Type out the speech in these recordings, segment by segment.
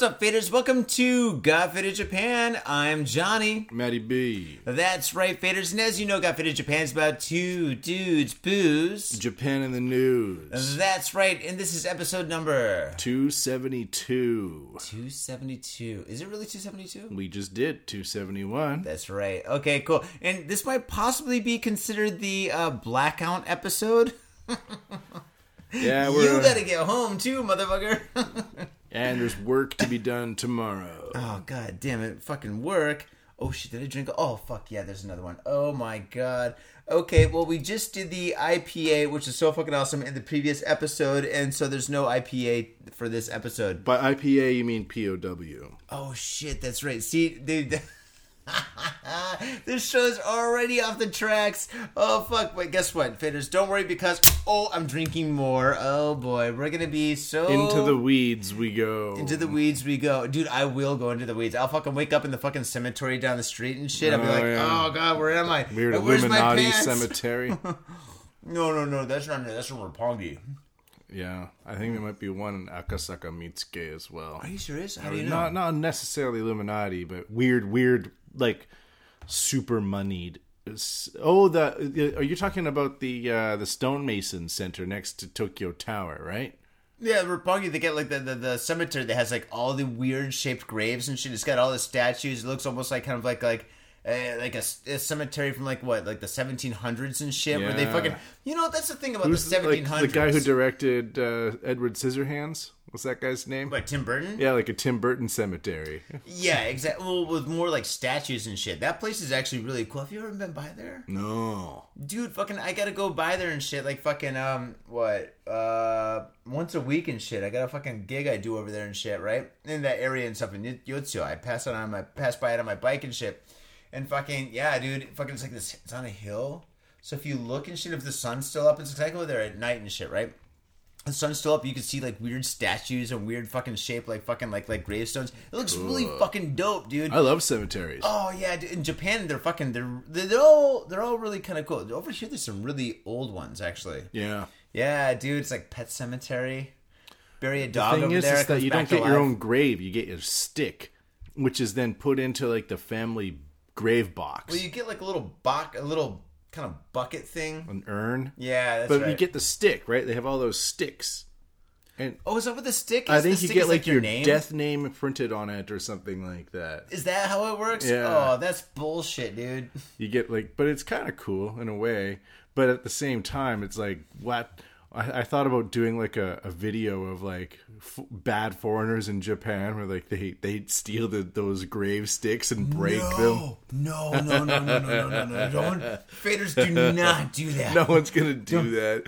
What's up, faders? Welcome to Got Faded Japan. I'm Johnny. Matty B. That's right, faders. And as you know, Got Faded Japan is about two dudes booze. Japan in the news. That's right, and this is episode number 272. 272. Is it really 272? We just did 271. That's right. Okay, cool. And this might possibly be considered the uh, blackout episode. Yeah, You we're. gotta get home too, motherfucker. and there's work to be done tomorrow. Oh god damn it! Fucking work. Oh shit! Did I drink? Oh fuck yeah! There's another one. Oh my god. Okay, well we just did the IPA, which is so fucking awesome in the previous episode, and so there's no IPA for this episode. By IPA, you mean POW. Oh shit! That's right. See, dude. this show's already off the tracks. Oh fuck! But guess what, faders? Don't worry because oh, I'm drinking more. Oh boy, we're gonna be so Into the weeds we go. Into the weeds we go. Dude, I will go into the weeds. I'll fucking wake up in the fucking cemetery down the street and shit. I'll be Oh, like, yeah. oh god, where am I? Weird my Illuminati cemetery. No, no, no, that's not That's from Roppongi. yeah, I think there might be one in Akasaka Mitsuke as well. Are you serious? How do you know? Not not necessarily Illuminati, but weird, weird, like super moneyed. Oh, the are you talking about the uh, the stonemason center next to Tokyo Tower, right? Yeah, Roppongi, they get like the, the, the cemetery that has like all the weird shaped graves and shit. It's got all the statues. It looks almost like kind of like like uh, like a, a cemetery from like what like the 1700s and shit. Where they fucking you know that's the thing about Who's the like 1700s. the guy who directed uh, Edward Scissorhands? What's that guy's name? what Tim Burton? Yeah, like a Tim Burton cemetery. Yeah, exactly. Well, with more like statues and shit. That place is actually really cool. Have you ever been by there? No. Dude, fucking, I gotta go by there and shit. Like fucking, um, what? Uh, once a week and shit. I got a fucking gig I do over there and shit, right? In that area and stuff in Yotsuya. I pass it on my pass by it on my bike and shit. And fucking, yeah, dude, fucking, it's like this. It's on a hill. So if you look and shit, if the sun's still up, it's like go there at night and shit, right? The sun's still up. You can see like weird statues and weird fucking shape, like fucking like like gravestones. It looks really fucking dope, dude. I love cemeteries. Oh yeah, dude, in Japan they're fucking they're they're all they're all really kind of cool. Over here there's some really old ones actually. Yeah. Yeah, dude, it's like Pet Sematary. Bury a dog the thing over is, there. is that you don't get your own grave. You get your stick, which is then put into like the family grave box, Well, you get like a little box, a little kind of bucket thing. an urn. Yeah, that's but right. you get the stick, right? They have all those sticks. And oh, is that what the stick is? I think you get is, like, your, your name. death name printed on it or something like that. Is that how it works? Yeah. Oh, that's bullshit, dude. You get like, but it's kind of cool in a way. But at the same time, it's like what I, I thought about doing like a, a video of like f- bad foreigners in Japan where like they they steal the, those grave sticks and break them. No, no, no, no, no, no, no, no, Don't. Faders do not do that. No one's gonna do that.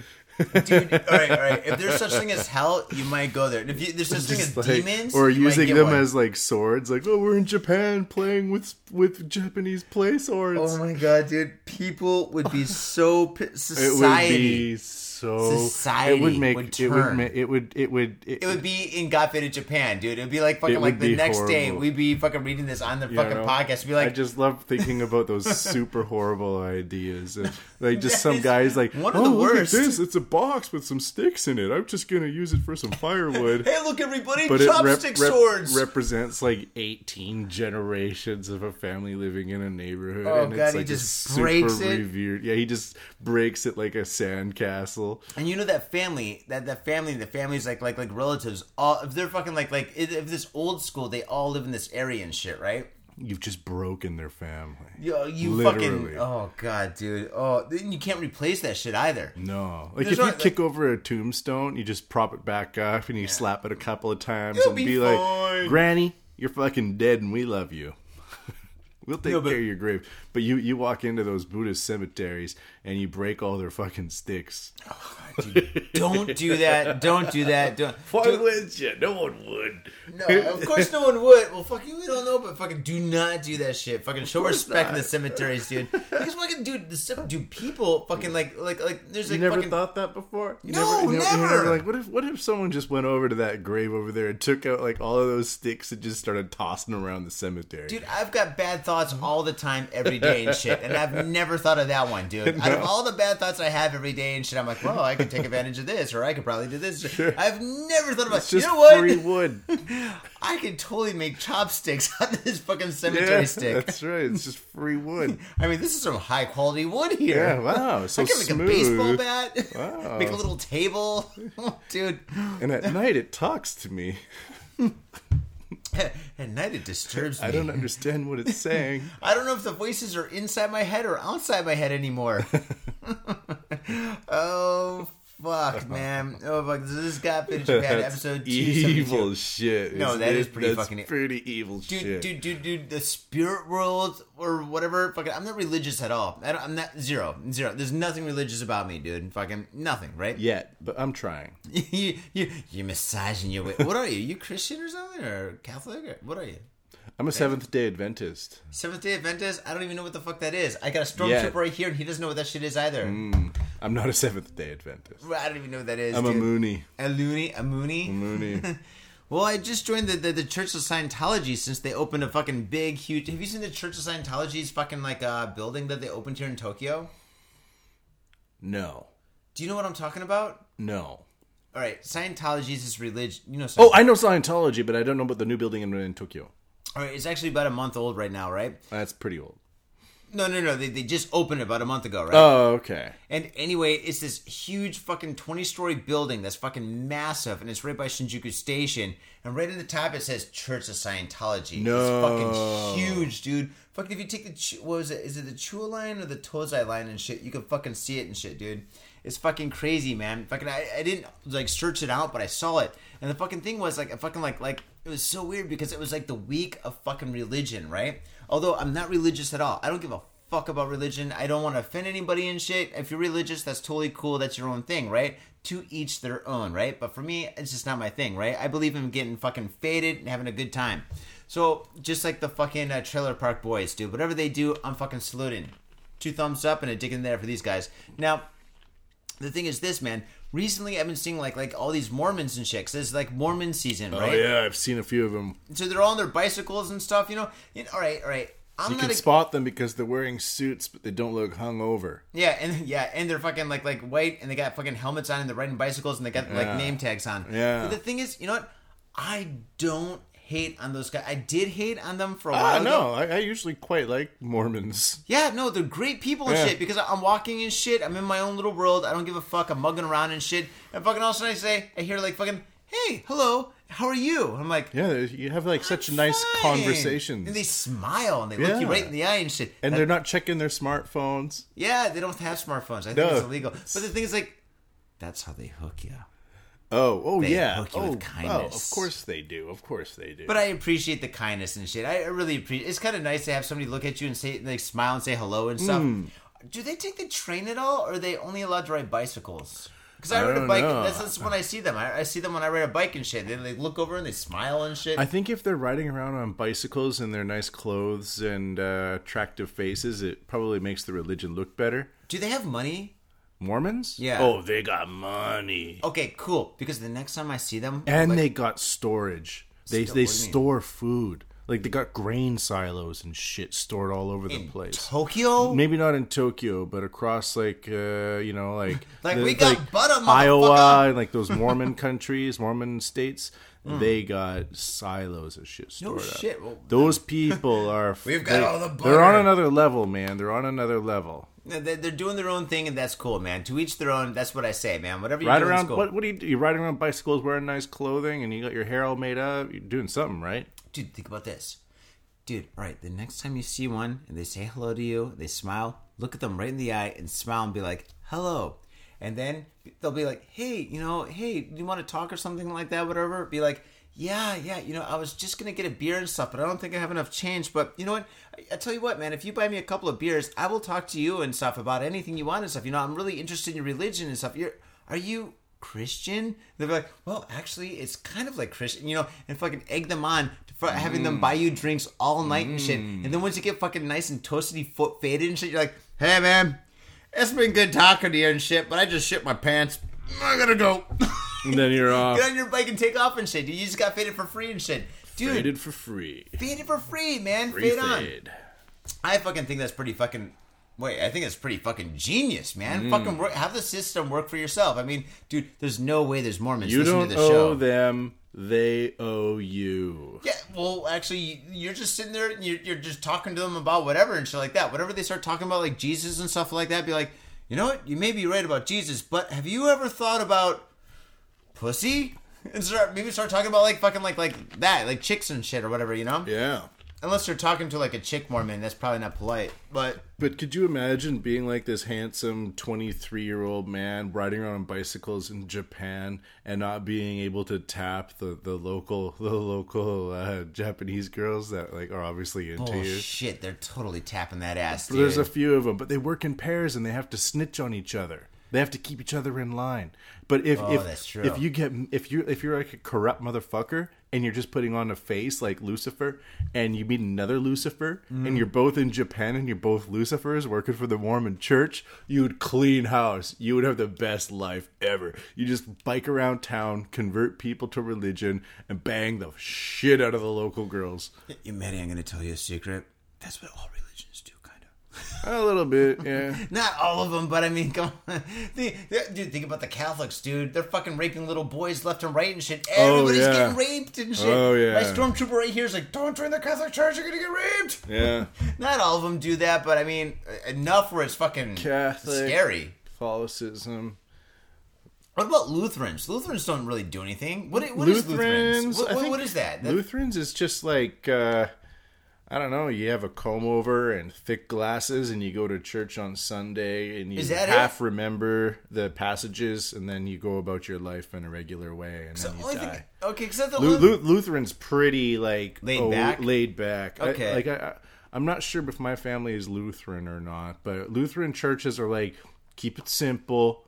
dude. All right, all right. If there's such thing as hell, you might go there. And if you, there's such thing as like- demons, or you might using them one. as like swords, like oh, we're in Japan playing with with Japanese play swords. Oh my god, dude! People would be so p- it would society. be so. Society it would make would it would it would it would it, It would be in God Japan, dude. It would be like fucking like the next day we'd be fucking reading this on the you fucking know? podcast. Be like, I just love thinking about those super horrible ideas. And, like just some guys like, one of oh the look worst." at this, it's a box with some sticks in it. I'm just gonna use it for some firewood. hey, look, everybody, but rep- chopstick rep- swords. represents like 18 generations of a family living in a neighborhood. Oh, and God, it's he like a just super breaks it? revered. Yeah, he just breaks it like a sandcastle. And you know that family, that that family, the families like like like relatives. All if they're fucking like like if this old school, they all live in this area and shit, right? You've just broken their family. Yo, you Literally. fucking oh god, dude. Oh, then you can't replace that shit either. No, like There's if you not- kick over a tombstone, you just prop it back up and you slap it a couple of times You'll and be be, like, "Granny, you're fucking dead, and we love you. We'll take No, but- care of your grave." But you you walk into those Buddhist cemeteries and you break all their fucking sticks. Oh, don't do that. Don't do that. Don't. Why do- would you? No one would. no, of course no one would. Well, fucking, we don't know, but fucking do not do that shit. Fucking show respect in the cemeteries, dude. Because fucking, dude, the cem- dude, people fucking like, like, like. There's You never fucking. thought that before? You No, you you never. like, what if what if someone just went over to that grave over there and took out like all of those sticks and just started tossing around the cemetery? Dude, I've got bad thoughts thoughts all the time, every day and shit, and I've never thought of that one, dude. Out of all the bad thoughts I have every day and shit, I'm like, well, I could take advantage of this, or I could probably do this. I've never thought about. It's just you know what? free wood. I could totally make chopsticks out of this fucking cemetery Yeah, stick. that's right. It's just free wood. I mean, this is some high quality wood here. Yeah, wow, so I can make smooth. a baseball bat, Wow. make a little table, dude. And at night it talks to me. At night it disturbs me. I don't understand what it's saying. I don't know if the voices are inside my head or outside my head anymore. oh fuck, man! Oh fuck! This is got finished. We episode two evil shit. No, that it? is pretty fucking- pretty evil Dude, shit. dude, dude, dude, the spirit world or whatever. Fucking, I'm not religious at all. I don't, I'm not zero, zero. There's nothing religious about me, dude. Fucking nothing, right? Yet, but I'm trying. you, you, you massaging your way. What are you? You Christian or something, or Catholic, or what are you? I'm a Seventh Day Adventist. Seventh Day Adventist? I don't even know what the fuck that is. I got a stormtrooper Yeah. right here, and he doesn't know what that shit is either. I'm not a Seventh Day Adventist. I don't even know what that is. I'm a dude. Mooney. A loony, a moony. Mooney. Well, I just joined the, the the Church of Scientology since they opened a fucking big, huge. Have you seen the Church of Scientology's fucking like uh, building that they opened here in Tokyo? No. Do you know what I'm talking about? No. All right, Scientology is this religion. You know, Oh, I know Scientology, but I don't know about the new building in, in Tokyo. All right, it's actually about a month old right now, right? That's pretty old. No, no, no. They, they just opened it about a month ago, right? Oh, okay. And anyway, it's this huge fucking 20 story building that's fucking massive, and it's right by Shinjuku Station. And right at the top it says Church of Scientology. No. It's fucking huge, dude. Fucking if you take the, what was it? Is it the Chuo line or the Tozai line and shit? You can fucking see it and shit, dude. It's fucking crazy, man. Fucking, I, I didn't like search it out, but I saw it. And the fucking thing was like, a fucking like, like, it was so weird because it was like the week of fucking religion, right? Although I'm not religious at all. I don't give a fuck about religion. I don't want to offend anybody and shit. If you're religious, that's totally cool. That's your own thing, right? To each their own, right? But for me, it's just not my thing, right? I believe in getting fucking faded and having a good time. So just like the fucking uh, Trailer Park Boys, do, Whatever they do, I'm fucking saluting. Two thumbs up and a dick in there for these guys. Now, the thing is this, man. Recently, I've been seeing like like all these Mormons and chicks. This is like Mormon season, oh, right? Oh, yeah, I've seen a few of them. So they're all on their bicycles and stuff. You know. You know all right, all right. I'm You can a, spot them because they're wearing suits, but they don't look hungover. Yeah, and yeah, and they're fucking like like white, and they got fucking helmets on, and they're riding bicycles, and they got like name tags on. Yeah. But the thing is, you know what? I don't hate on those guys. I did hate on them for a Ah, while. ago. no, I, I usually quite like Mormons. Yeah, no, they're great people and Yeah. shit because I'm walking and shit. I'm in my own little world. I don't give a fuck. I'm mugging around and shit. And fucking all of a sudden I say, I hear like fucking, hey, hello, how are you? I'm like, Yeah, you have like such nice fine. conversations. And they smile and they look you right in the eye and shit. and That- they're not checking their smartphones. yeah, they don't have smartphones. I think No. it's illegal. But the thing is, like, that's how they hook you. Oh, oh They yeah. hook you oh, with oh, of course they do. Of course they do. But I appreciate the kindness and shit. I really appreciate. It's kind of nice to have somebody look at you and say, like, smile and say hello and stuff. Hmm. Do they take the train at all, or are they only allowed to ride bicycles? Because I, I ride a bike. That's, that's when I see them. I, I see them when I ride a bike and shit. Then they like look over and they smile and shit. I think if they're riding around on bicycles in their nice clothes and uh, attractive faces, it probably makes the religion look better. Do they have money? Mormons? Yeah. Oh, they got money. Okay, cool. Because the next time I see them, And like, they got storage. They Sto- they what do you mean? store food. Like they got grain silos and shit stored all over the in place. Tokyo. Maybe not in Tokyo, but across like uh, you know, like Like, the- we got butter, Iowa and like those Mormon countries, Mormon states. They got silos of shit No stored up. shit. Well, Those people are. We've got they- all the butter They're on another level, man. They're on another level. They're they're doing their own thing, and that's cool, man. To each their own. That's what I say, man. Whatever you Ride do, around. cool. What? What do you do? You're riding around bicycles, wearing nice clothing, and you got your hair all made up. You're doing something, right? dude, think about this. Dude, all right, the next time you see one and they say hello to you, they smile, look at them right in the eye and smile and be like, hello. And then they'll be like, hey, you know, hey, do you want to talk or something like that, whatever? Be like, yeah, yeah, you know, I was just going to get a beer and stuff, but I don't think I have enough change. But you know what? I, tell you what, man, if you buy me a couple of beers, I will talk to you and stuff about anything you want and stuff. You know, I'm really interested in your religion and stuff. You're, are you Christian? They'll be like, well, actually, it's kind of like Christian, you know, and fucking egg them on for having them buy you mm. drinks all night and shit. Mm. And then once you get fucking nice and toasty, foot faded and shit, you're like, hey, man, it's been good talking to you and shit, but I just shit my pants. I gotta go. And then you're off. Get on your bike and take off and shit. You just got faded for free and shit. Dude, Faded for free. faded for free, man. Free Fade on. I fucking think that's pretty fucking. Wait, I think that's pretty fucking genius, Mm. man. Fucking work, have the system work for yourself. I mean, dude, there's no way there's Mormons You listening don't to the owe show. them; they owe you. Yeah, well, actually, you're just sitting there and you're, you're just talking to them about whatever and shit like that. Whatever they start talking about, like Jesus and stuff like that, be like, you know what? You may be right about Jesus, but have you ever thought about pussy? And start maybe start talking about like fucking like like that, like chicks and shit or whatever, you know? Yeah. Unless you're talking to like a chick Mormon, that's probably not polite. But But could you imagine being like this handsome 23 year old man riding around on bicycles in Japan and not being able to tap the, the local the local uh, Japanese girls that like are obviously into you? bullshit, they're totally tapping that ass, dude. There's a few of them, but they work in pairs and they have to snitch on each other. They have to keep each other in line. But if Oh, if if you get if you if you're like a corrupt motherfucker and you're just putting on a face like Lucifer and you meet another Lucifer Mm. and you're both in Japan and you're both Lucifers working for the Mormon church, you would clean house. You would have the best life ever. You just bike around town, convert people to religion, and bang the shit out of the local girls. You, Matty, I'm gonna tell you a secret. That's what all religions do, kind of. A little bit, yeah. Not all of them, but I mean, come on. The, the- dude, think about the Catholics, dude. They're fucking raping little boys left and right and shit. Everybody's yeah. getting raped and shit. Oh, yeah. My stormtrooper right here is like, don't join the Catholic Church, you're gonna get raped. Yeah. Not all of them do that, but I mean, enough where it's fucking Catholic. scary. Catholicism. What about Lutherans? Lutherans don't really do anything. What, what is Lutherans? What, I what- think what is that? That- Lutherans is just like uh, I don't know. You have a comb over and thick glasses, and you go to church on Sunday, and you half remember the passages, and then you go about your life in a regular way, and then you die. thing- okay, except the Lu- Luth- Lu- Lutheran's pretty like Laid oh, back? Laid back. I- Okay. like I, I, I'm not sure if my family is Lutheran or not, but Lutheran churches are like keep it simple.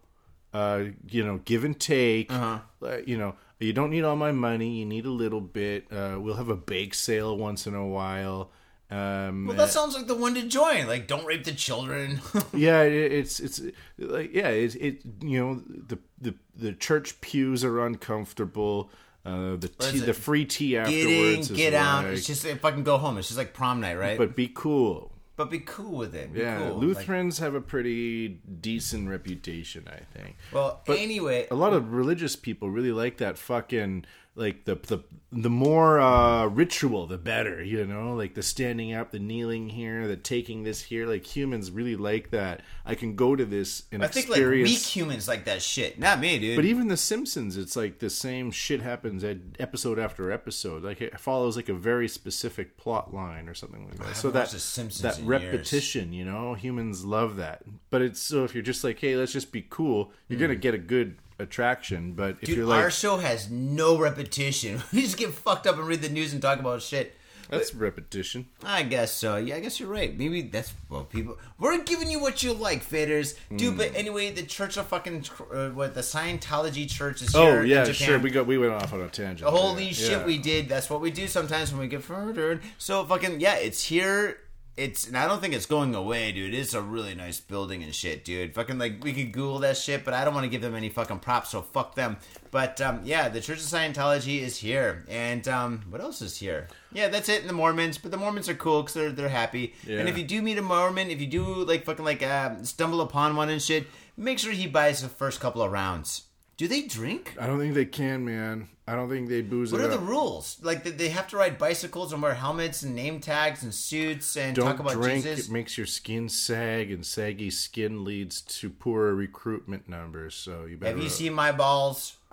Uh, you know, give and take. Uh-huh. Uh, you know, you don't need all my money. You need a little bit. Uh, we'll have a bake sale once in a while. Um, well, that sounds like the one to join. Like, don't rape the children. yeah, it, it's it's like yeah, it, it you know the the the church pews are uncomfortable. Uh, the tea, the free tea afterwards. get in, is get out. like- It's just if I can go home. It's just like prom night, right? But be cool. Be cool with it. Be Yeah, cool. Like- Lutherans have a pretty decent reputation, I think. well, but- anyway, A lot of religious people really like that fucking like the the the more uh ritual the better, you know, like the standing up, the kneeling here, the taking this here. Like humans really like that. I can go to this and I think like weak humans like that shit. Not me, dude. But even The Simpsons, it's like the same shit happens at episode after episode. Like it follows like a very specific plot line or something like that. so that that in years. repetition, you know, humans love that. But it's so if you're just like, hey, let's just be cool, you're gonna get a good attraction. But if. Dude, you're like, our show has no repetition. We just get fucked up and read the news and talk about shit. that's repetition. I guess so. Yeah, I guess you're right. Maybe that's well, people. We're giving you what you like, faders, dude. Hmm. But anyway, the Church of fucking uh, what the Scientology Church is here. Oh yeah, sure. We got we went off on a tangent. Holy shit, Yeah. we did. That's what we do sometimes when we get murdered. So fucking yeah, it's here. It's and I don't think it's going away, dude. It's a really nice building and shit, dude. Fucking like we could Google that shit, but I don't want to give them any fucking props, so fuck them. But um, yeah, the Church of Scientology is here, and um, what else is here? Yeah, that's it. And the Mormons, but the Mormons are cool because they're they're happy. Yeah. And if you do meet a Mormon, if you do like fucking like uh, stumble upon one and shit, make sure he buys the first couple of rounds. Do they drink? I don't think they can, man. I don't think they booze What are the rules? Like, they have to ride bicycles and wear helmets and name tags and suits and Don't talk about drink. Jesus? It makes your skin sag, and saggy skin leads to poorer recruitment numbers. So you better. Have you seen my balls?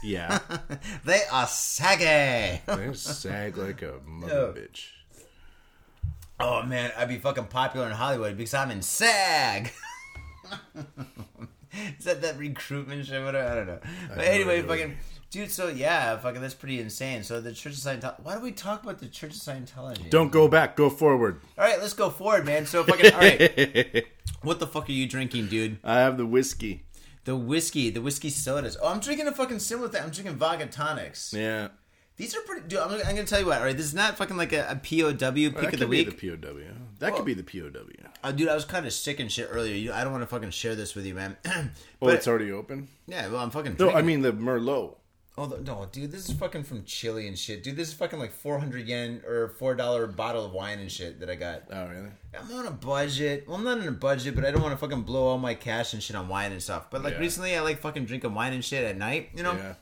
Yeah, They are saggy. they sag like a mother Oh. bitch. oh man, I'd be fucking popular in Hollywood because I'm in SAG. Is that that recruitment shit? Whatever, I don't know. But anyway, idea. fucking dude. So yeah, fucking that's pretty insane. So the Church of Scientology. Why do we talk about the Church of Scientology? Don't go back. Go forward. All right, let's go forward, man. So fucking all right. What the fuck are you drinking, dude? I have the whiskey. The whiskey, the whiskey sodas. Oh, I'm drinking a fucking similar thing. I'm drinking vodka tonics. Yeah, These are pretty. Dude, I'm, I'm gonna tell you what. All right, this is not fucking like a, a POW pick of the could be week. the POW. That could be the POW. Oh, uh, dude, I was kind of sick and shit earlier. You, I don't want to fucking share this with you, man. Oh, but it's already open. yeah, well, I'm fucking. No, I mean the Merlot. Oh the- no, dude, this is fucking from Chile and shit, dude. This is fucking like four hundred yen or four dollar bottle of wine and shit that I got. Oh really? I'm on a budget. Well, I'm not on a budget, but I don't want to fucking blow all my cash and shit on wine and stuff. But like Yeah. recently, I like fucking drinking wine and shit at night. You know, Yeah.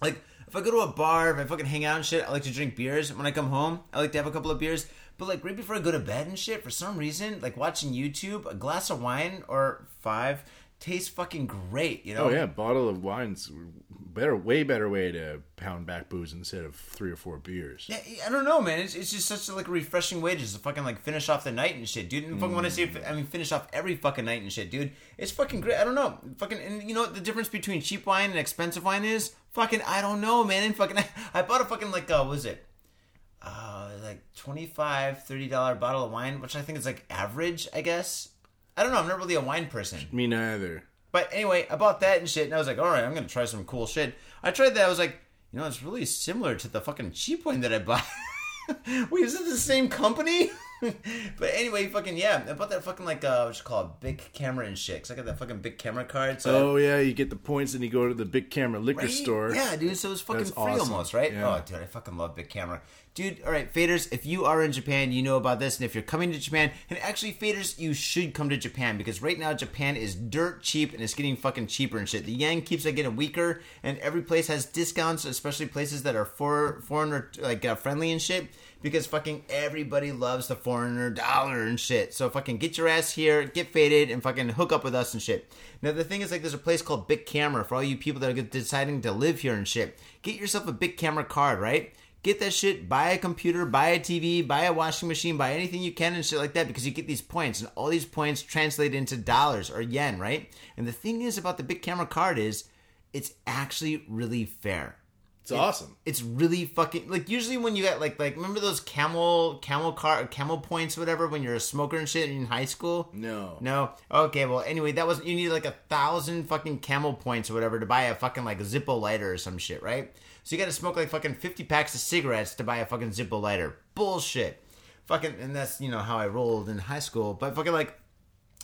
like if I go to a bar, if I fucking hang out and shit, I like to drink beers. When I come home, I like to have a couple of beers. But like right before I go to bed and shit, for some reason, like watching YouTube, a glass of wine or five tastes fucking great. You know? Oh yeah, bottle of wine's better, way better way to pound back booze instead of three or four beers. Yeah, I don't know, man. It's, it's just such a, like a refreshing way to just fucking like finish off the night and shit, dude. And fucking when I say, I mean, finish off every fucking night and shit, dude. It's fucking great. I don't know, fucking, and you know what the difference between cheap wine and expensive wine is? Fucking, I don't know, man. And fucking, I, bought a fucking like, uh, what was it? Uh, like 25 30 dollar bottle of wine, which I think is like average, I guess. I don't know. I'm not really a wine person. Me neither. But anyway, I bought that and shit, and I was like, all right, I'm gonna try some cool shit. I tried that. I was like, you know, it's really similar to the fucking cheap wine that I bought. Wait, is it the same company? but anyway, fucking yeah, I bought that fucking like uh, what you call it, Bic Camera and shit. 'cause I got that fucking Bic Camera card. So Oh yeah, you get the points and you go to the Bic Camera liquor Right? store. Yeah, dude. So it's fucking That's free awesome. almost, right? Yeah. Oh, dude, I fucking love Bic Camera. Dude, all right, faders, if you are in Japan, you know about this. And if you're coming to Japan, and actually, faders, you should come to Japan because right now, Japan is dirt cheap and it's getting fucking cheaper and shit. The yen keeps on getting weaker, and every place has discounts, especially places that are for foreigner like uh, friendly and shit. Because fucking everybody loves the foreigner dollar and shit. So fucking get your ass here, get faded, and fucking hook up with us and shit. Now the thing is, like, there's a place called Bic Camera for all you people that are deciding to live here and shit. Get yourself a Bic Camera card, right? Get that shit, buy a computer, buy a TV, buy a washing machine, buy anything you can and shit like that because you get these points and all these points translate into dollars or yen, right? And the thing is about the Bic Camera card is it's actually really fair. It's awesome. It's really fucking like usually when you got like like remember those camel camel car camel points whatever when you're a smoker and shit in high school? No. No. Okay, well anyway, that was you need like a thousand fucking camel points or whatever to buy a fucking like Zippo lighter or some shit, right? So you gotta smoke like fucking fifty packs of cigarettes to buy a fucking Zippo lighter. Bullshit. Fucking and that's you know how I rolled in high school. But fucking like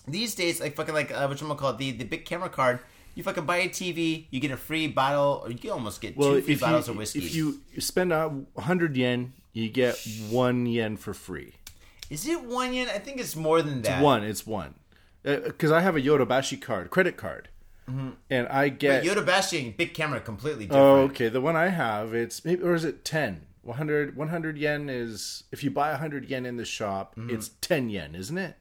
these days, like fucking like uh, what you call it, the the Bic Camera card. You fucking buy a TV, you get a free bottle, or you almost get Well, two free you, bottles of whiskey. if you spend a hundred yen, you get one yen for free. Is it one yen? I think it's more than that. One, it's one. Because I have a Yodobashi card, credit card, and I get. Yoda Bastion, Bic Camera, completely oh, okay. The one I have, it's maybe or is it ten? 100, 100 yen is if you buy 100 yen in the shop, Mm-hmm. it's 10 yen, isn't it?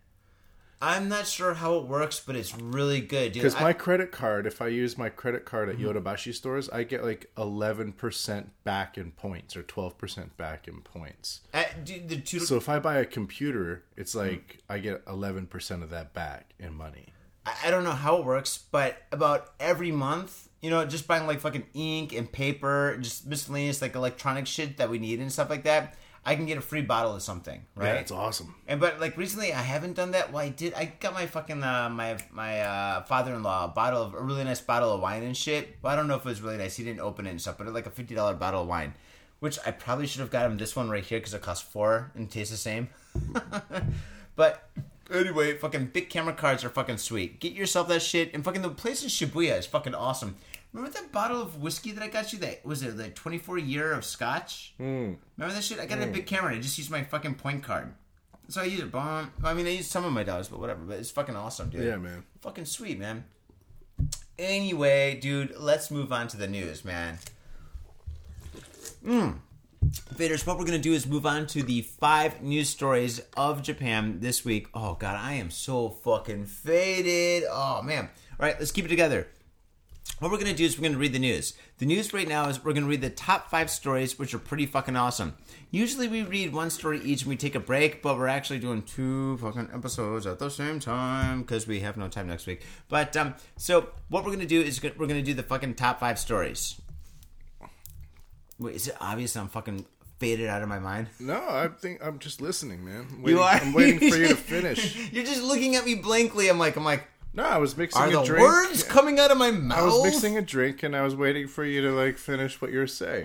I'm not sure how it works, but it's really good. Because my credit card, if I use my credit card at Mm-hmm. Yodobashi stores, I get like 11% back in points or 12% back in points. Dude, the two, So if I buy a computer, it's Mm-hmm. like I get 11% of that back in money. I I don't know how it works, but about every month, you know, just buying like fucking ink and paper, just miscellaneous like electronic shit that we need and stuff like that, I can get a free bottle of something, right? Yeah, it's awesome. And but like recently, I haven't done that. Well, I did. I got my fucking uh, my my uh, father-in-law a bottle of a really nice bottle of wine and shit. But I don't know if it was really nice. He didn't open it and stuff. But it, like a fifty dollar bottle of wine, which I probably should have got him this one right here because it costs four and tastes the same. but anyway, fucking Bic Camera cards are fucking sweet. Get yourself that shit. And fucking the place in Shibuya is fucking awesome. Remember that bottle of whiskey that I got you? That was it like twenty four year of scotch. Mm. Remember that shit? I got it a Bic Camera. I just used my fucking point card. So I use it. Bomb. I mean, I use some of my dollars, but whatever. But it's fucking awesome, dude. Yeah, man. Fucking sweet, man. Anyway, dude, let's move on to the news, man. Mm. Faders, what we're gonna do is move on to the five news stories of Japan this week. Oh god, I am so fucking faded. Oh man. All right, let's keep it together. What we're gonna do is we're gonna read the news. The news right now is we're gonna read the top five stories, which are pretty fucking awesome. Usually we read one story each and we take a break, but we're actually doing two fucking episodes at the same time because we have no time next week. But um, so what we're gonna do is we're gonna do the fucking top five stories. Wait, is it obvious I'm fucking faded out of my mind? No, I think I'm just listening, man. I'm waiting, You are. I'm waiting for you to finish. You're just looking at me blankly. I'm like, I'm like, No, I was mixing are a the drink. words coming out of my mouth? I was mixing a drink and I was waiting for you to like finish what you were saying.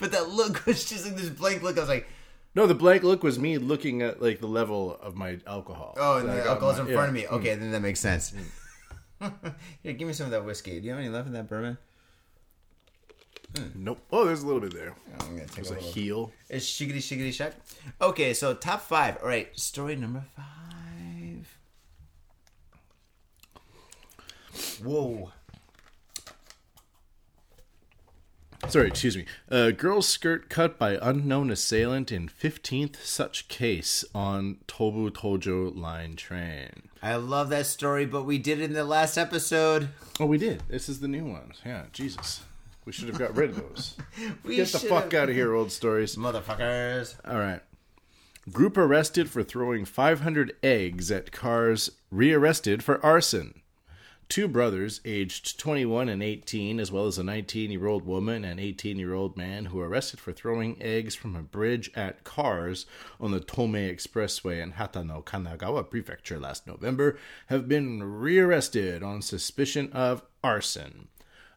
but that look was just like this blank look. I was like, No, the blank look was me looking at like the level of my alcohol. oh, and the alcohol's in front of me. Okay, mm. then that makes sense. Mm. Here, give me some of that whiskey. Do you have any left in that bourbon? Hmm. Nope. Oh, there's a little bit there. I'm gonna take There's a a little. heel. It's shiggity shiggity shack. Okay, so top five. All right, story number five. Whoa. Sorry, excuse me. Uh, girl's skirt cut by unknown assailant in 15th such case on Tobu Tojo line train. I love that story, but we did it in the last episode. Oh, we did. This is the new ones. Yeah, Jesus. We should have got rid of those. We Get the fuck out of here, old stories. Motherfuckers. All right. Group arrested for throwing 500 eggs at cars rearrested for arson. Two brothers, aged 21 and 18, as well as a 19 year old woman and 18 year old man, who were arrested for throwing eggs from a bridge at cars on the Tomei Expressway in Hatano, Kanagawa Prefecture last November, have been rearrested on suspicion of arson.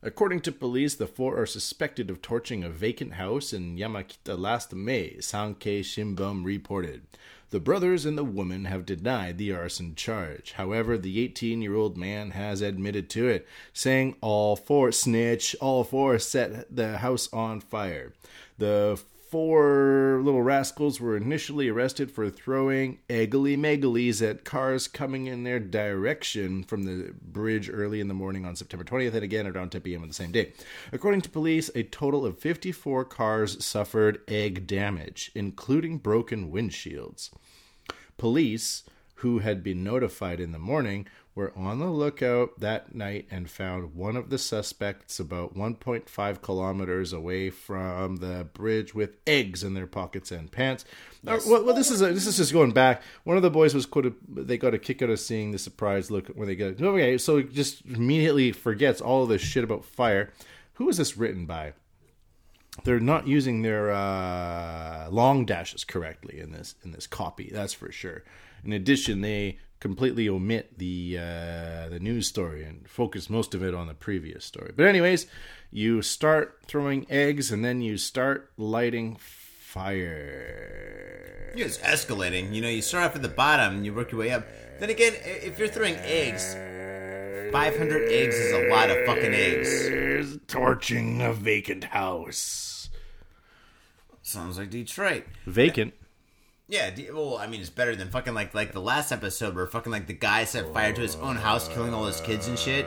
According to police, the four are suspected of torching a vacant house in Yamakita last May, Sankei Shimbun reported. The brothers and the woman have denied the arson charge. However, the 18 year old man has admitted to it, saying all four snitch, all four set the house on fire. The four little rascals were initially arrested for throwing eggly megalies at cars coming in their direction from the bridge early in the morning on September 20th and again around 10 p.m. on the same day. According to police, a total of 54 cars suffered egg damage, including broken windshields. Police, who had been notified in the morning, were on the lookout that night and found one of the suspects about 1.5 kilometers away from the bridge with eggs in their pockets and pants. Uh, well, well, this is a, this is just going back. One of the boys was quoted. They got a kick out of seeing the surprised look when they get. Okay, so he just immediately forgets all of this shit about fire. Who is this written by? they're not using their uh, long dashes correctly in this in this copy. That's for sure. In addition, they completely omit the uh, the news story and focus most of it on the previous story. But anyways, you start throwing eggs and then you start lighting fire. It's escalating. You know, you start off at the bottom and you work your way up. Then again, if you're throwing eggs, 500 eggs is a lot of fucking eggs. Torching a vacant house. Sounds like Detroit. Vacant. Yeah, well, I mean, it's better than fucking like like the last episode where fucking like the guy set fire to his own house, killing all his kids and shit.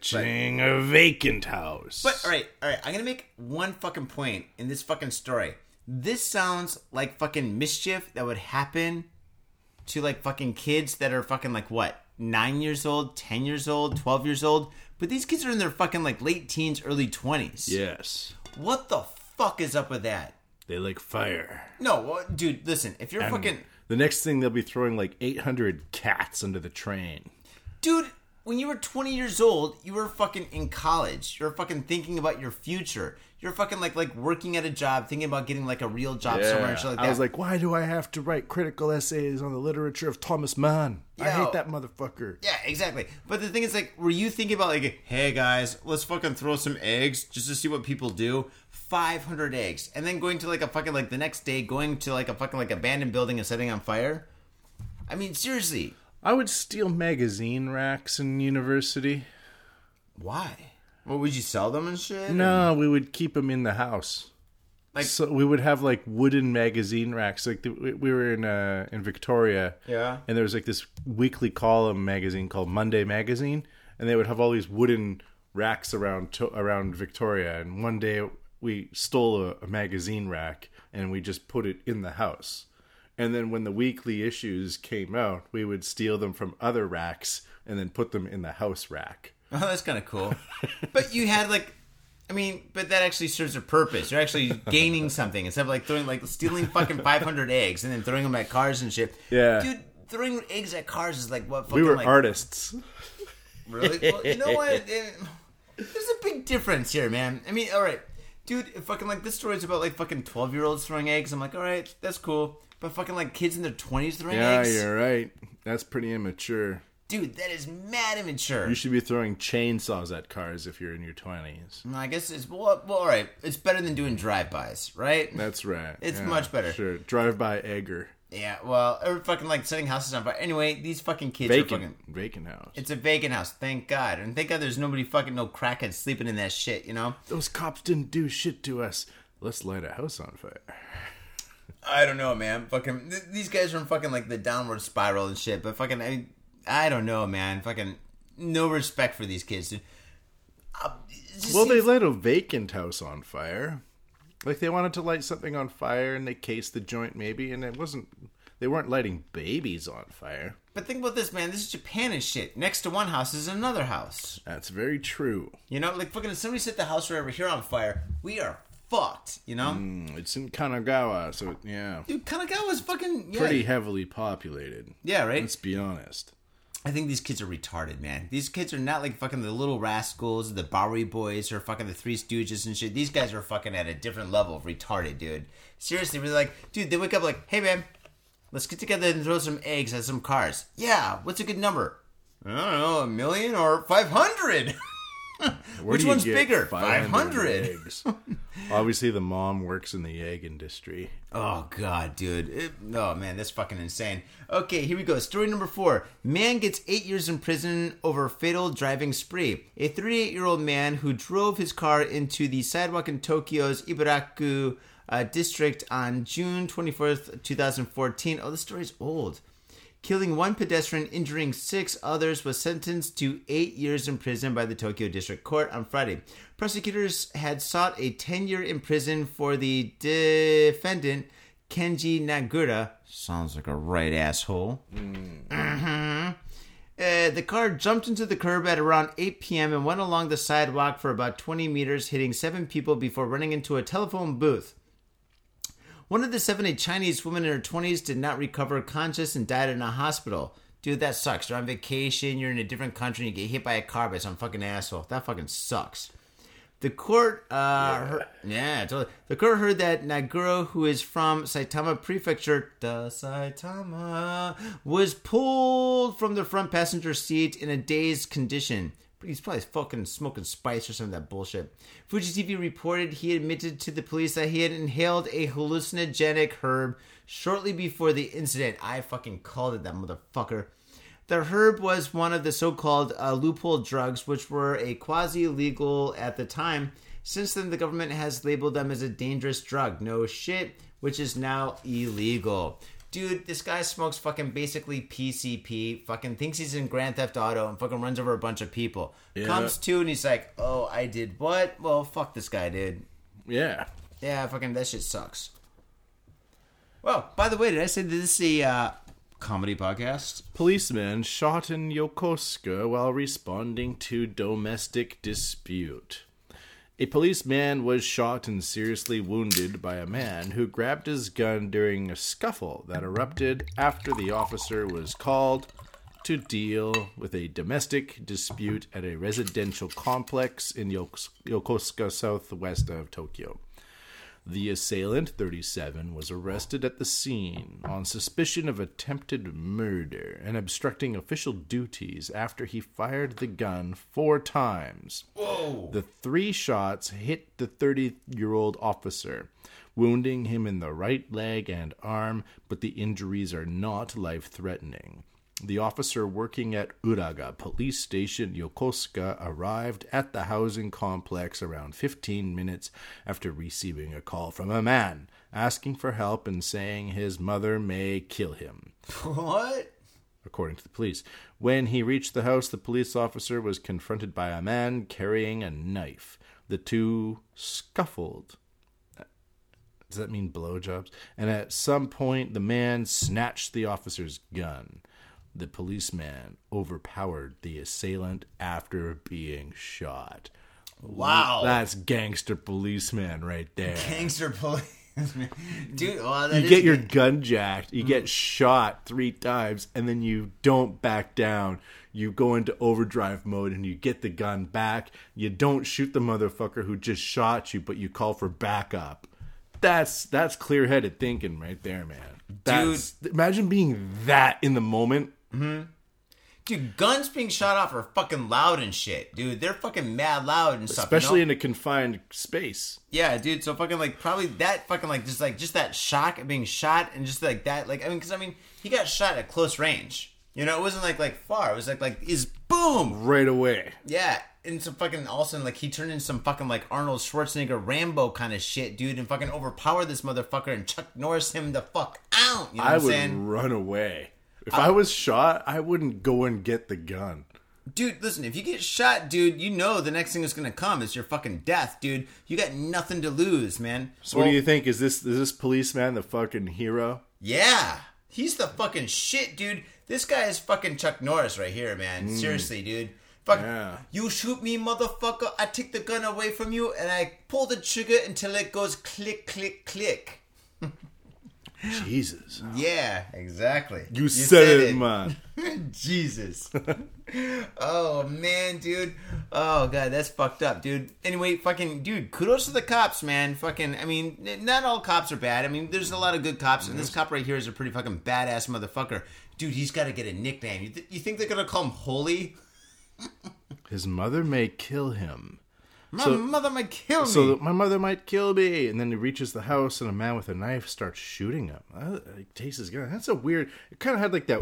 Torching a vacant house. But all right, all right, I'm gonna make one fucking point in this fucking story. This sounds like fucking mischief that would happen to like fucking kids that are fucking like what nine years old, ten years old, twelve years old. But these kids are in their fucking like late teens, early twenties. yes, What the fuck is up with that? They like fire. No, well, dude, listen. If you're And fucking The next thing they'll be throwing like 800 cats under the train. dude when you were 20 years old you were fucking in college you're fucking thinking about your future you're fucking like like working at a job thinking about getting like a real job somewhere and shit like that I was like, why do I have to write critical essays on the literature of Thomas Mann? I Yo. hate that motherfucker. yeah exactly but the thing is like were you thinking about like hey guys let's fucking throw some eggs just to see what people do 500 eggs and then going to like a fucking like the next day going to like a fucking like abandoned building and setting on fire i mean seriously I would steal magazine racks in university. why what would you sell them and shit No, we would keep them in the house. Like- so we would have like wooden magazine racks. Like the, we we were in uh, in Victoria, Yeah. and there was like this weekly column magazine called Monday Magazine, and they would have all these wooden racks around to, around Victoria. And one day we stole a, a magazine rack and we just put it in the house. And then when the weekly issues came out, we would steal them from other racks and then put them in the house rack. Oh, that's kind of cool. but you had like, I mean, but that actually serves a purpose. You're actually gaining something instead of like throwing like stealing fucking 500 eggs and then throwing them at cars and shit. Yeah. dude, throwing eggs at cars is like what? Fucking, We were like, artists. Really? Well, you know what? There's a big difference here, man. I mean, all right, dude. Fucking like this story is about like fucking 12 year olds throwing eggs. I'm like, all right, that's cool. But fucking like kids in their 20s throwing Yeah, eggs, you're right. That's pretty immature. dude, that is mad immature. You should be throwing chainsaws at cars if you're in your 20s. I guess it's well, well, all right. It's better than doing drive-bys, right? That's right. It's much better. Sure. Drive by Egger. Yeah, well, or fucking like setting houses on fire. Anyway, these fucking kids are fucking. vacant house. It's a vacant house, thank God. And thank God there's nobody fucking no crackheads sleeping in that shit, you know? Those cops didn't do shit to us. Let's light a house on fire. I don't know, man. Fucking th- these guys are in fucking like the downward spiral and shit. But fucking, I, I don't know, man. Fucking no respect for these kids, dude. Uh, Well, they seems- lit a vacant house on fire. Like they wanted to light something on fire and they cased the joint maybe, and it wasn't. They weren't lighting babies on fire. but think about this, man. This is Japan and shit. Next to one house is another house. That's very true. You know, like fucking if somebody set the house right over here on fire, we are fucked. You know, Mm, It's in Kanagawa, so yeah, dude, Kanagawa's fucking yeah, pretty heavily populated. yeah, right. Let's be honest. I think these kids are retarded, man. These kids are not like fucking the little rascals, the Bowery Boys, or fucking the Three Stooges and shit. These guys are fucking at a different level of retarded, dude. Seriously, we're like, dude, they wake up like, hey, man, let's get together and throw some eggs at some cars. Yeah, what's a good number? I don't know, a million or 500? Which one's bigger? 500 500. eggs? Obviously, the mom works in the egg industry. Oh god, dude. It, oh man, that's fucking insane. Okay, here we go. Story number four. Man gets eight years in prison over fatal driving spree. A 38-year-old man who drove his car into the sidewalk in Tokyo's Ibaraku uh, district on June 24th, 2014. Oh, this story's old. Killing one pedestrian, injuring six others, was sentenced to eight years in prison by the Tokyo District Court on Friday. Prosecutors had sought a 10 year in prison for the defendant, Kenji Nagura. Sounds like a right asshole. Mhm. Uh, the car jumped into the curb at around 8 p.m. and went along the sidewalk for about 20 meters, hitting seven people before running into a telephone booth. One of the seven, a Chinese women in her 20s, did not recover conscious and died in a hospital. Dude, that sucks. You're on vacation, you're in a different country, and you get hit by a car by some fucking asshole. That fucking sucks. The court, uh, yeah, heard, yeah totally. The court heard that Naguro, who is from Saitama Prefecture, the Saitama, was pulled from the front passenger seat in a dazed condition. He's probably fucking smoking spice or some of that bullshit. Fuji TV reported he admitted to the police that he had inhaled a hallucinogenic herb shortly before the incident. I fucking called it that motherfucker. The herb was one of the so called uh, loophole drugs, which were a quasi legal at the time. Since then, the government has labeled them as a dangerous drug. No shit, which is now illegal. Dude, this guy smokes fucking basically PCP, fucking thinks he's in Grand Theft Auto and fucking runs over a bunch of people. Yeah. Comes to and he's like, oh, I did what? Well, fuck this guy, dude. Yeah. Yeah, fucking that shit sucks. Well, by the way, did I say this is a uh, comedy podcast? Policeman shot in Yokosuka while responding to domestic dispute. A policeman was shot and seriously wounded by a man who grabbed his gun during a scuffle that erupted after the officer was called to deal with a domestic dispute at a residential complex in Yokosuka, southwest of Tokyo. The assailant, 37, was arrested at the scene on suspicion of attempted murder and obstructing official duties after he fired the gun four times. Whoa! The three shots hit the 30 year old officer, wounding him in the right leg and arm, but the injuries are not life threatening. The officer working at Uraga Police Station Yokosuka arrived at the housing complex around 15 minutes after receiving a call from a man asking for help and saying his mother may kill him What? according to the police. When he reached the house, the police officer was confronted by a man carrying a knife. The two scuffled. Does that mean blowjobs? And at some point, the man snatched the officer's gun. The policeman overpowered the assailant after being shot. Wow. That's gangster policeman right there. Gangster police. Dude, that you get your gun jacked, you get mm. shot three times, and then you don't back down. You go into overdrive mode and you get the gun back. You don't shoot the motherfucker who just shot you, but you call for backup. That's that's clear headed thinking right there, man. That's, imagine being that in the moment. Mm-hmm. Dude, guns being shot off are fucking loud and shit, dude. They're fucking mad loud and stuff. you Especially know? in a confined space. Yeah, dude. So fucking like probably that fucking like just like just that shock of being shot and just like that like I mean because I mean he got shot at close range. You know, it wasn't like like far. It was like like is boom. Right away. Yeah, and some fucking all of a sudden like he turned into some fucking like Arnold Schwarzenegger Rambo kind of shit, dude, and fucking overpowered this motherfucker and Chuck Norris him the fuck out. You know I what I'm would saying? run away. If I was shot, I wouldn't go and get the gun. Dude, listen, if you get shot, dude, you know the next thing that's gonna come is your fucking death, dude. You got nothing to lose, man. So what do you think? Is this is this policeman the fucking hero? Yeah. He's the fucking shit, dude. This guy is fucking Chuck Norris right here, man. Hmm. Seriously, dude. Fuck. Yeah. You shoot me, motherfucker. I take the gun away from you and I pull the trigger until it goes click, click, click. Jesus. Yeah, exactly. You, said, it, man. Jesus. oh man, dude. Oh god, that's fucked up, dude. Anyway, fucking dude, kudos to the cops, man. Fucking, I mean, not all cops are bad. I mean, there's a lot of good cops, and this cop right here is a pretty fucking badass motherfucker. Dude, he's got to get a nickname. You, th- you think they're gonna call him Holy? His mother may kill him. My So- mother might kill me. So my mother might kill me, and then he reaches the house, and a man with a knife starts shooting him. Uh, he takes his gun. That's a weird. It kind of had like that.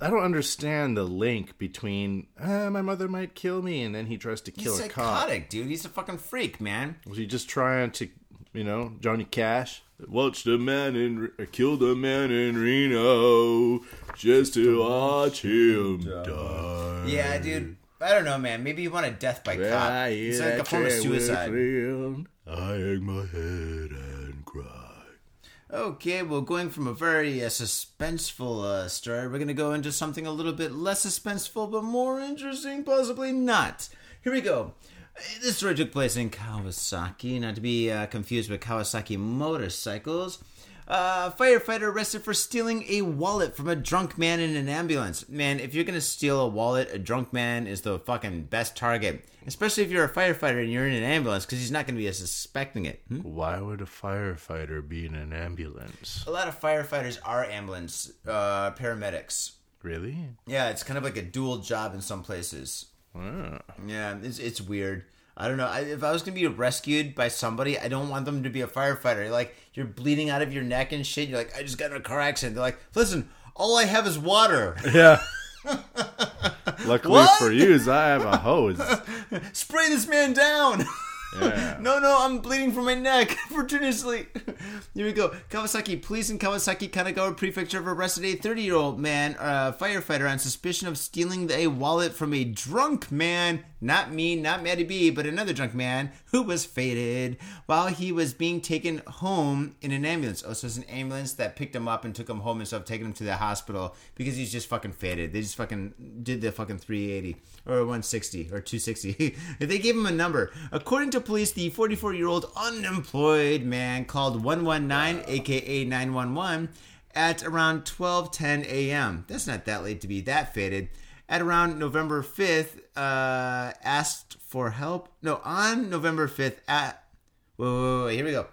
I don't understand the link between uh, my mother might kill me, and then he tries to kill he's a cop. psychotic, dude. He's a fucking freak, man. Was he just trying to, you know, Johnny Cash? Watch the man in, uh, kill the man in Reno, just to watch him die. Yeah, dude. I don't know, man. Maybe you want a death by cop. It's like a form of suicide. I hang my head and cry. Okay, well, going from a very uh, suspenseful uh, story, we're going to go into something a little bit less suspenseful, but more interesting, possibly not. Here we go. This story took place in Kawasaki, not to be uh, confused with Kawasaki motorcycles. Uh, firefighter arrested for stealing a wallet from a drunk man in an ambulance. Man, if you're gonna steal a wallet, a drunk man is the fucking best target. Especially if you're a firefighter and you're in an ambulance, because he's not gonna be suspecting it. Hmm? Why would a firefighter be in an ambulance? A lot of firefighters are ambulance uh, paramedics. Really? Yeah, it's kind of like a dual job in some places. Ah. Yeah, it's it's weird. I don't know. I, if I was gonna be rescued by somebody, I don't want them to be a firefighter. Like you're bleeding out of your neck and shit. You're like, I just got in a car accident. They're like, listen, all I have is water. Yeah. Luckily What? for you, is I have a hose. Spray this man down. Yeah. no, no, I'm bleeding from my neck opportunistically. Here we go. Kawasaki police in Kawasaki, Kanagawa Prefecture have arrested a 30 year old man, uh, firefighter, on suspicion of stealing a wallet from a drunk man. Not me, not Matty B, but another drunk man who was faded while he was being taken home in an ambulance. Oh, so it's an ambulance that picked him up and took him home and stuff, taking him to the hospital because he's just fucking faded. They just fucking did the fucking 380 or 160 or 260. they gave him a number. According to police, the 44 year old unemployed man called 119, aka 911, at around 12:10 a.m. That's not that late to be that faded. At around November 5th, uh, asked for help. No, on November 5th, at wait, wait, wait, here we go.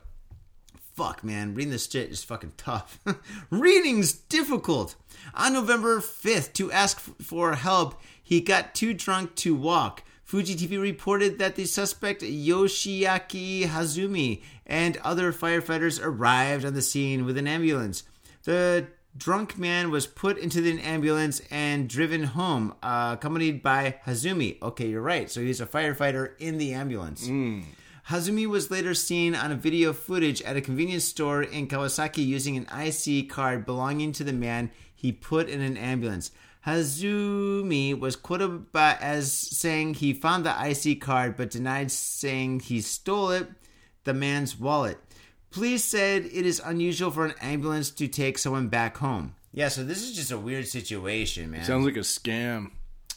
Fuck, man. Reading this shit is fucking tough. Reading's difficult. On November 5th, to ask for help, he got too drunk to walk. Fuji TV reported that the suspect, Yoshiaki Hazumi, and other firefighters arrived on the scene with an ambulance. The drunk man was put into the ambulance and driven home, uh, accompanied by Hazumi. Okay, you're right. So he's a firefighter in the ambulance. Hazumi was later seen on a video footage at a convenience store in Kawasaki using an IC card belonging to the man he put in an ambulance. Hazumi was quoted by, as saying he found the IC card but denied saying he stole it, the man's wallet. Police said it is unusual for an ambulance to take someone back home. Yeah, so this is just a weird situation, man. Sounds like a scam.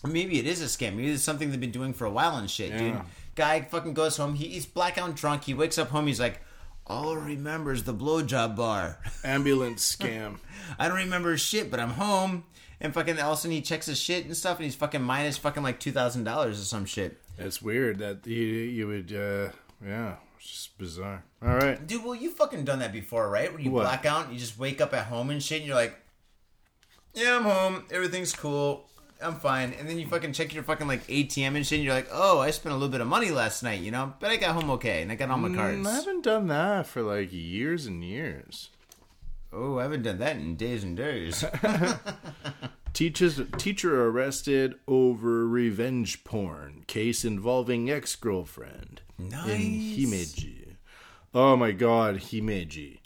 Maybe it is a scam. Maybe it's something they've been doing for a while and shit, dude. Guy fucking goes home. He, he's blackout drunk. He wakes up home. He's like, all I remember is the blowjob bar. Ambulance scam. I don't remember shit, but I'm home. And fucking all of a sudden he checks his shit and stuff, and he's fucking minus fucking like two thousand dollars or some shit. That's weird that you you would uh yeah, it's just bizarre. All right. Dude, well, you fucking done that before, right? Where you What? black out, and you just wake up at home and shit, and you're like, "Yeah, I'm home. Everything's cool. I'm fine. And then you fucking check your fucking like ATM and shit. And you're like, oh, I spent a little bit of money last night, you know, but I got home okay, and I got all my cards. Mm, I haven't done that for like years and years. Oh, I haven't done that in days and days. Teachers, teacher arrested over revenge porn case involving ex girlfriend Nice. in Himeji. Oh my God, Himeji!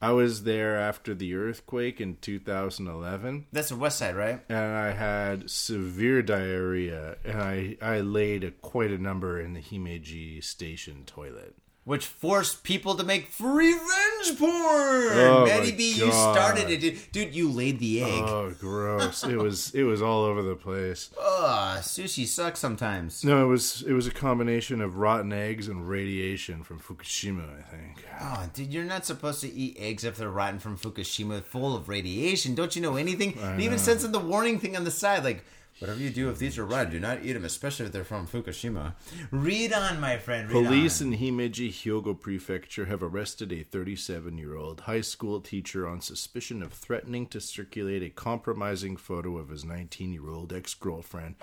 I was there after the earthquake in 2011, That's the West Side, right? and I had severe diarrhea, and I I laid a, quite a number in the Himeji station toilet. Which forced people to make revenge porn. Oh Matty B, you started it, dude. dude. You laid the egg. Oh, gross! it was it was all over the place. Ugh, sushi sucks sometimes. No, it was it was a combination of rotten eggs and radiation from Fukushima. I think. Oh, dude, you're not supposed to eat eggs if they're rotten from Fukushima, full of radiation. Don't you know anything? It even says in the warning thing on the side, like, whatever you do if these are red, do not eat them, especially if they're from Fukushima. Read on, my friend. Police on. in Himeji, Hyogo Prefecture have arrested a 37 year old high school teacher on suspicion of threatening to circulate a compromising photo of his 19 year old ex girlfriend,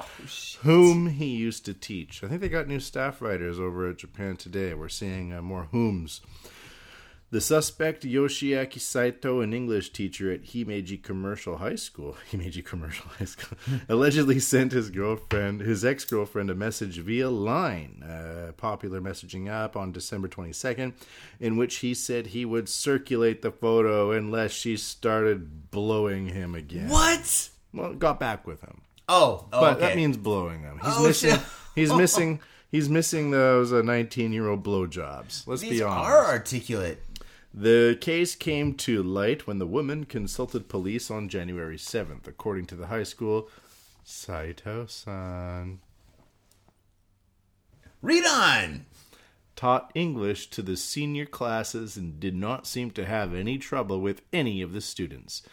whom he used to teach. I think they got new staff writers over at Japan Today. We're seeing uh, more whom's. The suspect, Yoshiaki Saito, an English teacher at Himeji Commercial High School, Himeji Commercial High School, allegedly sent his girlfriend, his ex-girlfriend, a message via Line, a popular messaging app, on December 22nd, in which he said he would circulate the photo unless she started blowing him again. What? Well, got back with him, Oh, oh but okay. that means blowing him. He's Oh, missing. shit. He's missing. He's missing those uh, 19-year-old blowjobs. Let's these be honest. These are articulate. The case came to light when the woman consulted police on January 7th, according to the high school. Saito san Read on. taught English to the senior classes and did not seem to have any trouble with any of the students.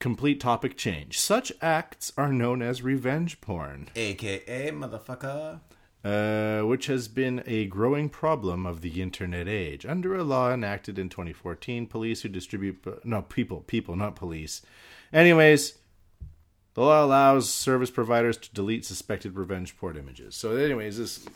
Complete topic change. Such acts are known as revenge porn. AKA motherfucker. Uh, which has been a growing problem of the internet age. Under a law enacted in 2014, police who distribute no people, people, not police. Anyways, the law allows service providers to delete suspected revenge porn images. So, anyways, this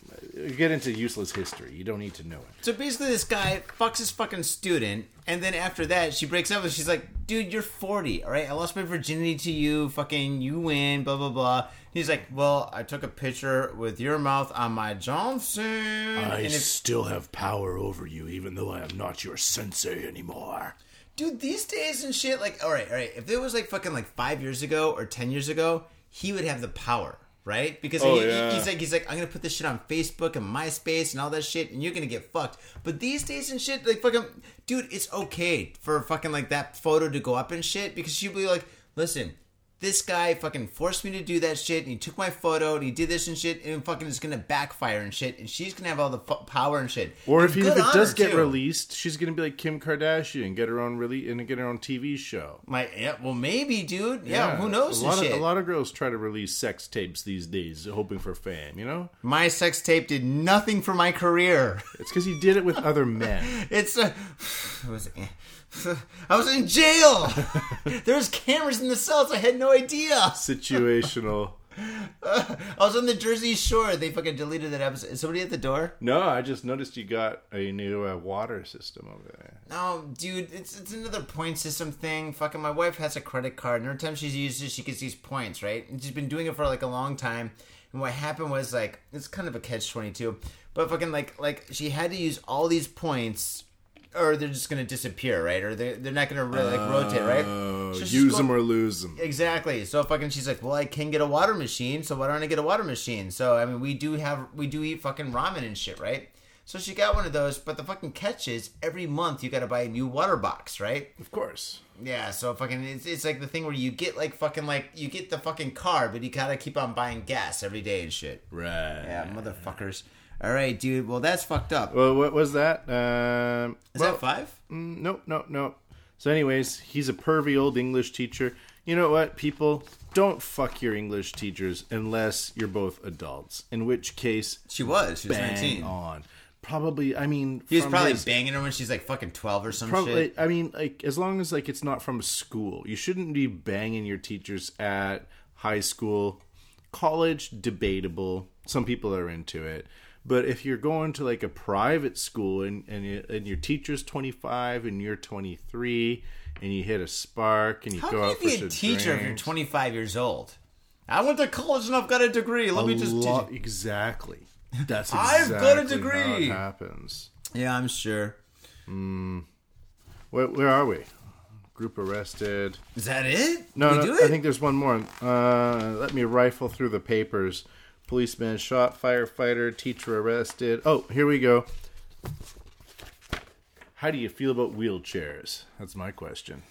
get into useless history. You don't need to know it. So basically, this guy fucks his fucking student, and then after that, she breaks up with. She's like, "Dude, you're 40, all right? I lost my virginity to you. Fucking, you win. Blah blah blah." He's like, "Well, I took a picture with your mouth on my Johnson." and if, still have power over you, even though I am not your sensei anymore. Dude, these days and shit, like, all right, all right. If it was like fucking like five years ago or ten years ago, he would have the power. Right, because Oh, he, he- yeah. he's like he's like I'm gonna put this shit on Facebook and MySpace and all that shit, and you're gonna get fucked. But these days and shit, like fucking, dude, it's okay for fucking like that photo to go up and shit because she'll be like, listen, this guy fucking forced me to do that shit, and he took my photo, and he did this and shit, and fucking is gonna backfire and shit, and she's gonna have all the fu- power and shit. Or And if, he, if it does get too. released, she's gonna be like Kim Kardashian, get her own release and get her own TV show. my yeah, well maybe, dude, yeah, who knows A lot, of, a lot of girls try to release sex tapes these days, hoping for fame. You know, my sex tape did nothing for my career. it's because you did it with other men. It's a. Uh, it was. Eh. I was in jail. there was cameras in the cells. I had no idea. Situational. I was on the Jersey Shore. They fucking deleted that episode. Is somebody at the door? No, I just noticed you got a new uh, water system over there. No, dude. It's it's another point system thing. Fucking my wife has a credit card, and every time she uses it, she gets these points, right? And she's been doing it for like a long time. And what happened was like it's kind of a catch twenty two, but fucking like like she had to use all these points. Or they're just gonna disappear, right? Or they're, they're not gonna really like rotate, right? Oh, So she's use going- them or lose them. Exactly. So fucking she's like, well, I can get a water machine, so why don't I get a water machine? So I mean, we do have we do eat fucking ramen and shit, right? So she got one of those, but the fucking catch is every month you got to buy a new water box, right? Of course. Yeah. So fucking it's, it's like the thing where you get like fucking like you get the fucking car, but you gotta keep on buying gas every day and shit. Right. Yeah, motherfuckers. All right, dude. Well, that's fucked up. Well, what was that? Um, Is well, that five? Mm, nope, nope, nope. So, anyways, he's a pervy old English teacher. You know what, people? Don't fuck your English teachers unless you're both adults. In which case, She was. She was bang nineteen. on. probably. I mean, He was probably his- banging her when she's like fucking twelve or some Probably, shit. I mean, like as long as like it's not from school, you shouldn't be banging your teachers at high school, college. Debatable. Some people are into it, but if you're going to like a private school and and, you, and your teacher's 25 and you're 23 and you hit a spark and you How go out you for be a some teacher if you're 25 years old? I went to college and I've got a degree. Let a me just. lot- exactly. That's I've got a degree. happens. Yeah, I'm sure. Where, where are we? Group arrested. Is that it? No, no I it? think there's one more. Uh, let me rifle through the papers. Policeman shot, firefighter, teacher arrested. Oh, here we go. How do you feel about wheelchairs? That's my question.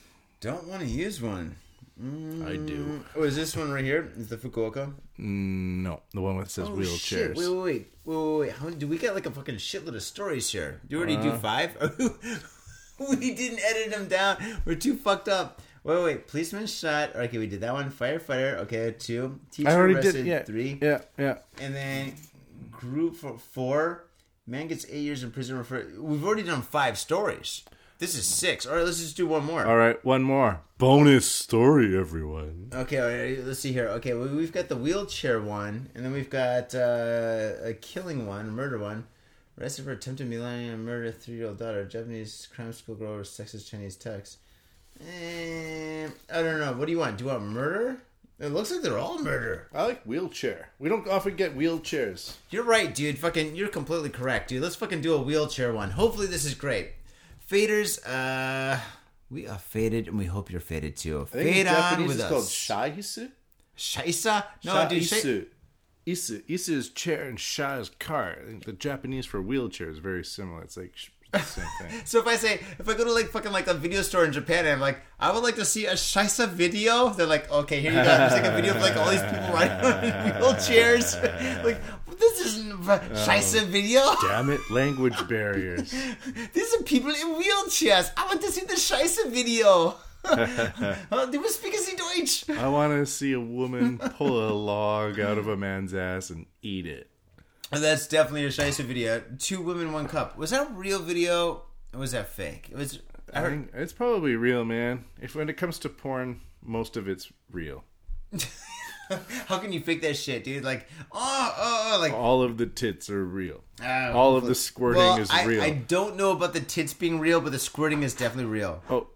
Don't want to use one. Mm. I do. Mm, oh, is this one right here? Is the Fukuoka? Mm, no, the one that says Oh, wheelchairs. shit. Wait, wait, wait, wait, wait. How do we got like a fucking shitload of stories here? Do you already Uh. do five? we didn't edit them down. We're too fucked up. Wait, wait. Policeman shot. Okay, we did that one. Firefighter. Okay, two. Teacher I already arrested. did. Yeah, Three. Yeah, yeah. And then group for four. Man gets eight years in prison. For we've already done five stories. This is six. All right, let's just do one more. All right, one more bonus story, everyone. Okay, all right, let's see here. Okay, well, we've got the wheelchair one, and then we've got uh, a killing one, a murder one. Arrested for attempted millennium murder, three year old daughter. Japanese crime school girl sexist Chinese text. Eh, I don't know. What do you want? Do you want murder? It looks like they're all murder. I like wheelchair. We don't often get wheelchairs. You're right, dude. Fucking, you're completely correct, dude. Let's fucking do a wheelchair one. Hopefully, this is great. Faders, uh, we are faded, and we hope you're faded too. I think in Fade on Japanese with it's called us. shaisu. Shaisa? No, dude. Shai- Shaisu. Isu. Isu is chair and sha is car. I think the Japanese for wheelchair is very similar. It's like sh- same thing. So if I say if I go to like fucking like a video store in Japan and I'm like I would like to see a Shisa video, they're like, okay, here you go. There's like a video of like all these people riding on wheelchairs. like this isn't a oh. Shaisa video. Damn it, language barriers. These are people in wheelchairs. I want to see the Shisa video. Uh, oh, they were speaking Deutsch. I want to see a woman pull a log out of a man's ass and eat it. That's definitely a Shaisa video. Two women, one cup. Was that a real video? Or was that fake? It was. I I heard. think it's probably real, man. If when it comes to porn, most of it's real. How can you fake that shit, dude? Like, oh, oh, oh like All of the tits are real. Ah, All of the squirting well, is I, real. I don't know about the tits being real, but the squirting is definitely real. Oh,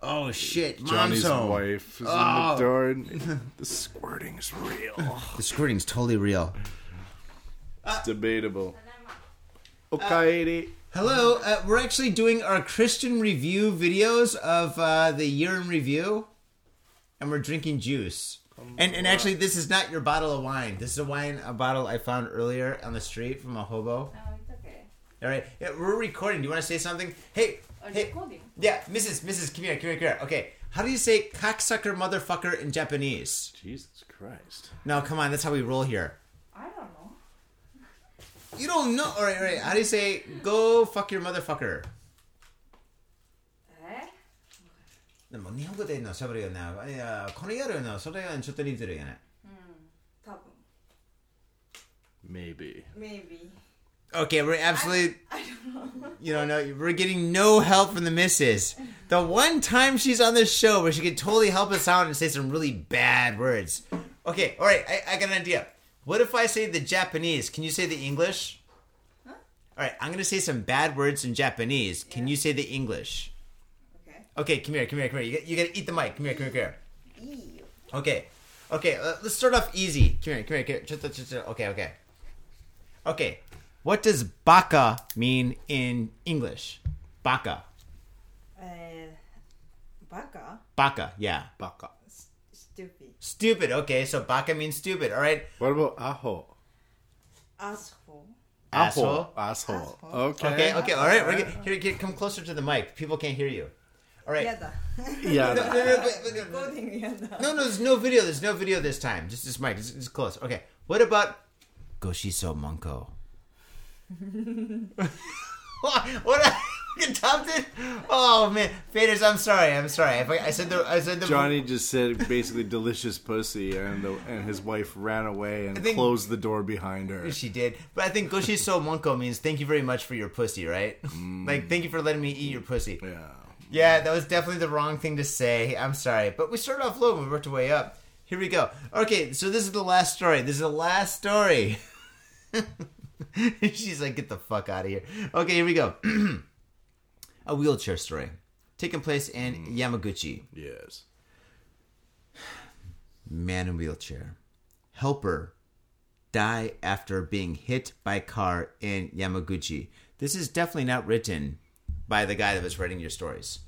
Oh shit, mom's Johnny's home. wife is Oh. in the door. And the squirting is real. The squirting's totally real. It's debatable. Okay. Hello, uh, we're actually doing our Christian review videos of uh, the year in review, and we're drinking juice. And and actually, this is not your bottle of wine. This is a wine, a bottle I found earlier on the street from a hobo. Oh, it's okay. All right, yeah, we're recording. Do you want to say something? Hey, Are hey, recording? yeah, Mrs. Mrs. Come here, come here, come here. Okay, how do you say cocksucker motherfucker in Japanese? Jesus Christ. No, come on, that's how we roll here. I don't know. You don't know. All right, all right. How do you say go fuck your motherfucker? えでも日本語での喋るよね。いや、この夜のそれがちょっと似てるよね。多分。 Maybe. Maybe. Okay, we're absolutely, I don't know. you know, no, we're getting no help from the missus. The one time she's on this show where she could totally help us out and say some really bad words. Okay, all right, I, I got an idea. What if I say the Japanese? Can you say the English? Huh? All right, I'm going to say some bad words in Japanese. Can yeah. you say the English? Okay. Okay, come here, come here, come here. You, you got to eat the mic. Come here, come here, come here. Okay. Okay, uh, let's start off easy. Come here, come here, come here. Okay, okay. Okay. What does baka mean in English? Baka. Uh, baka? Baka, yeah. Baka. Stupid. Stupid. Okay, so baka means stupid. All right. What about aho? Asshole. Asshole. Asshole. Asshole. Okay. Okay. Okay. All right. We're gonna, here, get, come closer to the mic. People can't hear you. All right. Yeah. No, no, no, no, no, There's no video. There's no video this time. Just this mic. Just close. Okay. What about goshiso monko? what? what a- it. Oh man, faders, I'm sorry. I'm sorry. I, I said the I said the Johnny just said basically delicious pussy, and the, and his wife ran away and think- closed the door behind her. She did, but I think Goshi so monko means thank you very much for your pussy, right? Mm. Like thank you for letting me eat your pussy. Yeah. Yeah, that was definitely the wrong thing to say. I'm sorry, but we started off low and we worked our way up. Here we go. Okay, so this is the last story. This is the last story. She's like, get the fuck out of here. Okay, here we go. A wheelchair story taking place in mm. Yamaguchi. Yes. Man in wheelchair. Helper die after being hit by car in Yamaguchi. This is definitely not written by the guy that was writing your stories.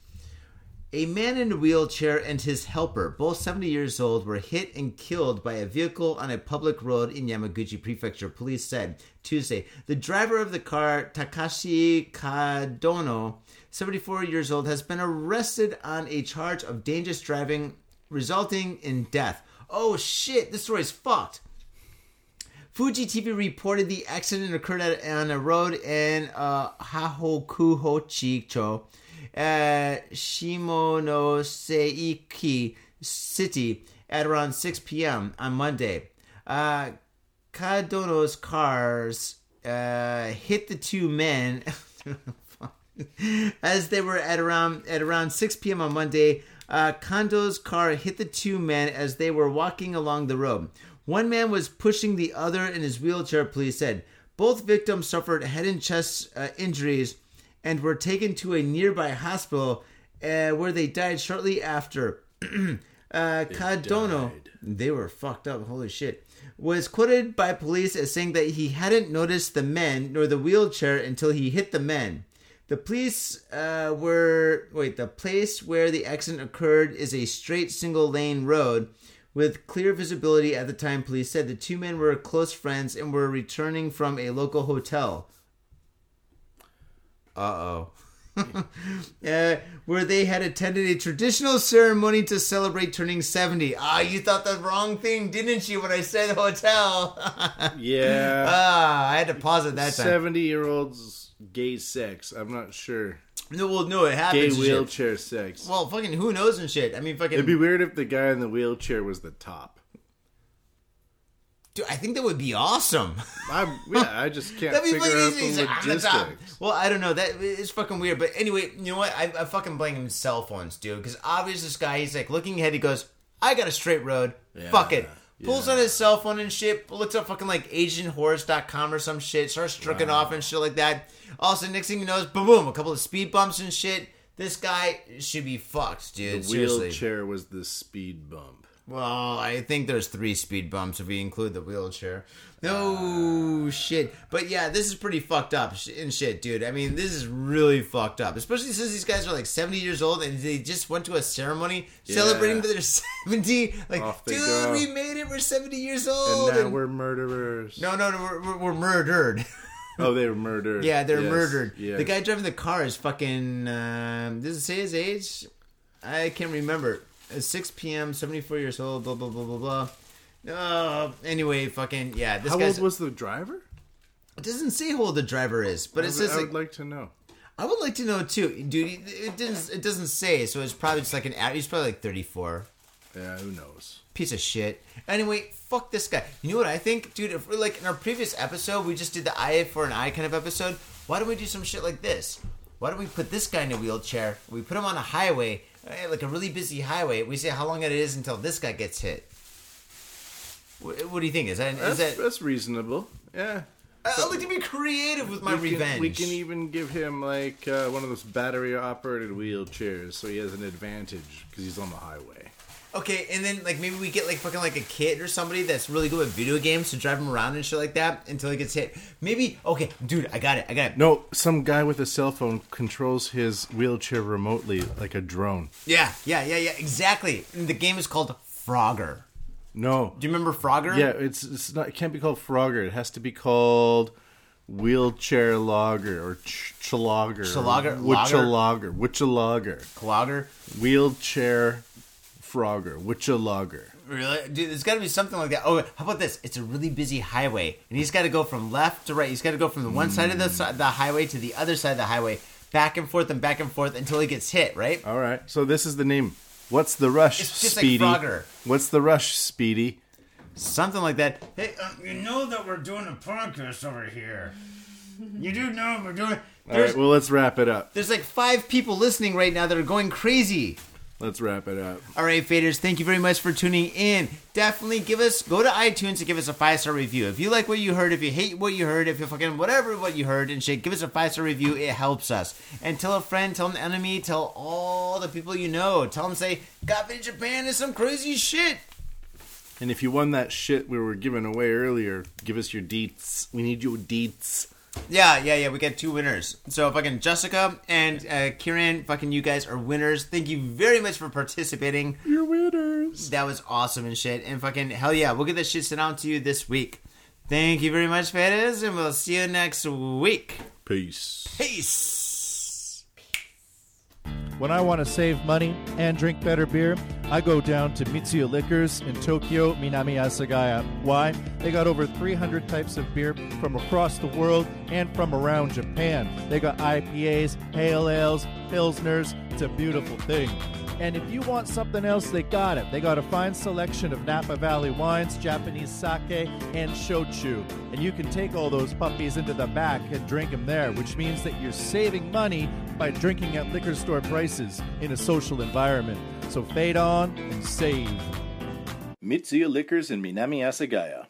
A man in a wheelchair and his helper, both 70 years old, were hit and killed by a vehicle on a public road in Yamaguchi Prefecture, police said Tuesday. The driver of the car, Takashi Kadono, 74 years old, has been arrested on a charge of dangerous driving resulting in death. Oh shit, this story's fucked. Fuji TV reported the accident occurred on a road in uh, Hahokuhochicho, Shimonoseki City at around 6 p.m. on Monday. Uh, Kadono's cars uh, hit the two men as they were at around at around 6 p.m. on Monday. Uh, Kondo's car hit the two men as they were walking along the road. One man was pushing the other in his wheelchair, police said. Both victims suffered head and chest uh, injuries and were taken to a nearby hospital uh, where they died shortly after. uh, Kadono, died. they were fucked up, holy shit, was quoted by police as saying that he hadn't noticed the men nor the wheelchair until he hit the men. The police uh, were wait. The place where the accident occurred is a straight single lane road with clear visibility. At the time, police said the two men were close friends and were returning from a local hotel. Uh oh. uh, where they had attended a traditional ceremony to celebrate turning 70. Ah, you thought the wrong thing, didn't you, when I said hotel? Yeah. ah, I had to pause it that time. 70 year olds gay sex. I'm not sure. No, well, no, it Gay happens. and shit. wheelchair sex. Well, fucking who knows and shit. I mean, fucking. It'd be weird if the guy in the wheelchair was the top. Dude, I think that would be awesome. I yeah, I just can't That'd be figure out the ah, the logistics. Well, I don't know. That is fucking weird. But anyway, you know what? I, I fucking blame him cell phones, dude. Because obviously, this guy, he's like looking ahead. He goes, "I got a straight road. Yeah, Fuck it." Pulls yeah. on his cell phone and shit. Looks up fucking like AsianHorse.com or some shit. Starts striking Wow. off and shit like that. Also, next thing you know is boom, boom, a couple of speed bumps and shit. This guy should be fucked, dude. The Seriously. wheelchair was the speed bump. Well, I think there's three speed bumps if we include the wheelchair. No shit. But yeah, this is pretty fucked up and shit, dude. I mean, this is really fucked up. Especially since these guys are like 70 years old and they just went to a ceremony celebrating that they're 70. Like, dude, go. we made it. We're 70 years old. And now and- we're murderers. no, no, no, we're, we're, murdered. Oh, they were murdered. yeah, they're Yes, murdered. yes. The guy driving the car is fucking. Um, does it say his age? I can't remember. It's 6 p.m., 74 years old, blah, blah, blah, blah, blah. Uh, anyway, fucking, yeah. This How old was the driver? it doesn't say how old the driver is, but I it would, says. I Like, would like to know. I would like to know too, dude. It doesn't. It doesn't say, so it's probably just like an. He's probably like 34. Yeah, who knows? Piece of shit. Anyway, fuck this guy. You know what I think, dude? If we're like in our previous episode, we just did the eye for an eye kind of episode. Why don't we do some shit like this? Why don't we put this guy in a wheelchair? We put him on a highway, like a really busy highway. We say how long it is until this guy gets hit. What, what do you think? Is that is That's, that? that's reasonable. Yeah. I like to be creative with my we revenge. Can, we can even give him like uh, one of those battery operated wheelchairs, so he has an advantage because he's on the highway. Okay, and then like maybe we get like fucking like a kid or somebody that's really good with video games to drive him around and shit like that until he gets hit. Maybe okay, dude, I got it, I got it. No, some guy with a cell phone controls his wheelchair remotely like a drone. Yeah, yeah, yeah, yeah, exactly. And the game is called Frogger. No. Do you remember Frogger? Yeah, it's it's not. It can't be called Frogger. It has to be called wheelchair logger or ch- chlogger. Chlogger? Witchalogger. Witchalogger. Wheelchair Frogger. Witchalogger. Really, dude? There's got to be something like that. Oh, how about this? It's a really busy highway, and he's got to go from left to right. He's got to go from the one side of the the highway to the other side of the highway. back and forth and back and forth until he gets hit. Right? All right. So this is the name. What's the rush, It's just like Frogger. What's the rush, Speedy? Something like that. Hey, um, you know that we're doing a podcast over here. You do know we're doing. All There's, right. Well, let's wrap it up. there's like five people listening right now that are going crazy. Let's wrap it up. All right, faders, thank you very much for tuning in. Definitely give us go to iTunes and give us a five star review. If you like what you heard, if you hate what you heard, if you fucking whatever what you heard and shit, give us a five star review. It helps us. And tell a friend, tell an enemy, tell all the people you know. Tell them say, "Got Faded Japan is some crazy shit." And if you won that shit we were giving away earlier, give us your deets. We need your deets. Yeah, yeah, yeah. We got two winners. So fucking Jessica and uh, Kieran, fucking you guys are winners. Thank you very much for participating. You're winners. That was awesome and shit. And fucking hell yeah, we'll get that shit sent out to you this week. Thank you very much, faders, and we'll see you next week. Peace. Peace. When I want to save money and drink better beer, I go down to Mitsuya Liquors in Tokyo, Minami Asagaya. Why? They got over 300 types of beer from across the world and from around Japan. They got IPAs, pale ales, pilsners. It's a beautiful thing. And if you want something else, they got it. They got a fine selection of Napa Valley wines, Japanese sake, and shochu. And you can take all those puppies into the back and drink them there, which means that you're saving money by drinking at liquor store prices in a social environment. So fade on and save. Mitsuya Liquors in Minami Asagaya.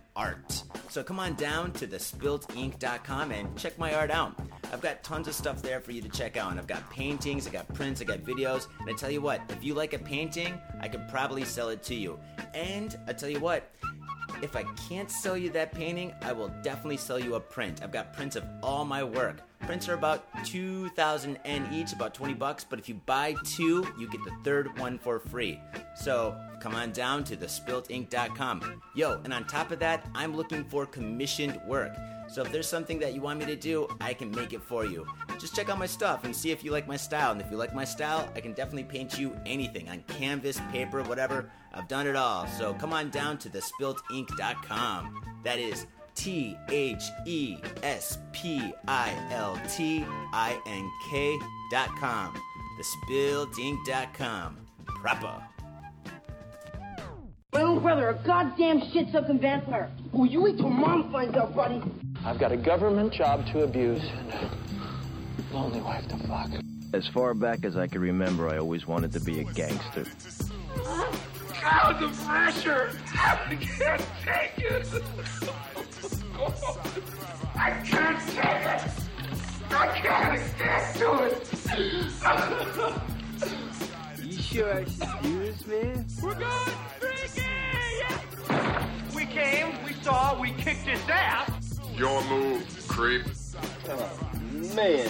art. So come on down to thespiltink.com and check my art out. I've got tons of stuff there for you to check out. And I've got paintings, I've got prints, I've got videos. And I tell you what, if you like a painting, I could probably sell it to you. And I tell you what, if I can't sell you that painting, I will definitely sell you a print. I've got prints of all my work. Prints are about 2000 N each, about 20 bucks, but if you buy two, you get the third one for free. So come on down to thespiltink.com. Yo, and on top of that, I'm looking for commissioned work. So if there's something that you want me to do, I can make it for you. Just check out my stuff and see if you like my style. And if you like my style, I can definitely paint you anything on canvas, paper, whatever. I've done it all. So come on down to thespiltink.com. That is T H E S P I L T I N K dot com. Thespiltink.com. Proper. My own brother, a goddamn shit-sucking vampire. Will you wait till mom finds out, buddy? I've got a government job to abuse and a lonely wife to fuck. As far back as I can remember, I always wanted to be a gangster. God, the pressure! I can't take it! I can't take it! I can't stand to it! You sure I should do this, man? We're going freaky! We came, we saw, we kicked his ass! Your move, creep. Oh, man,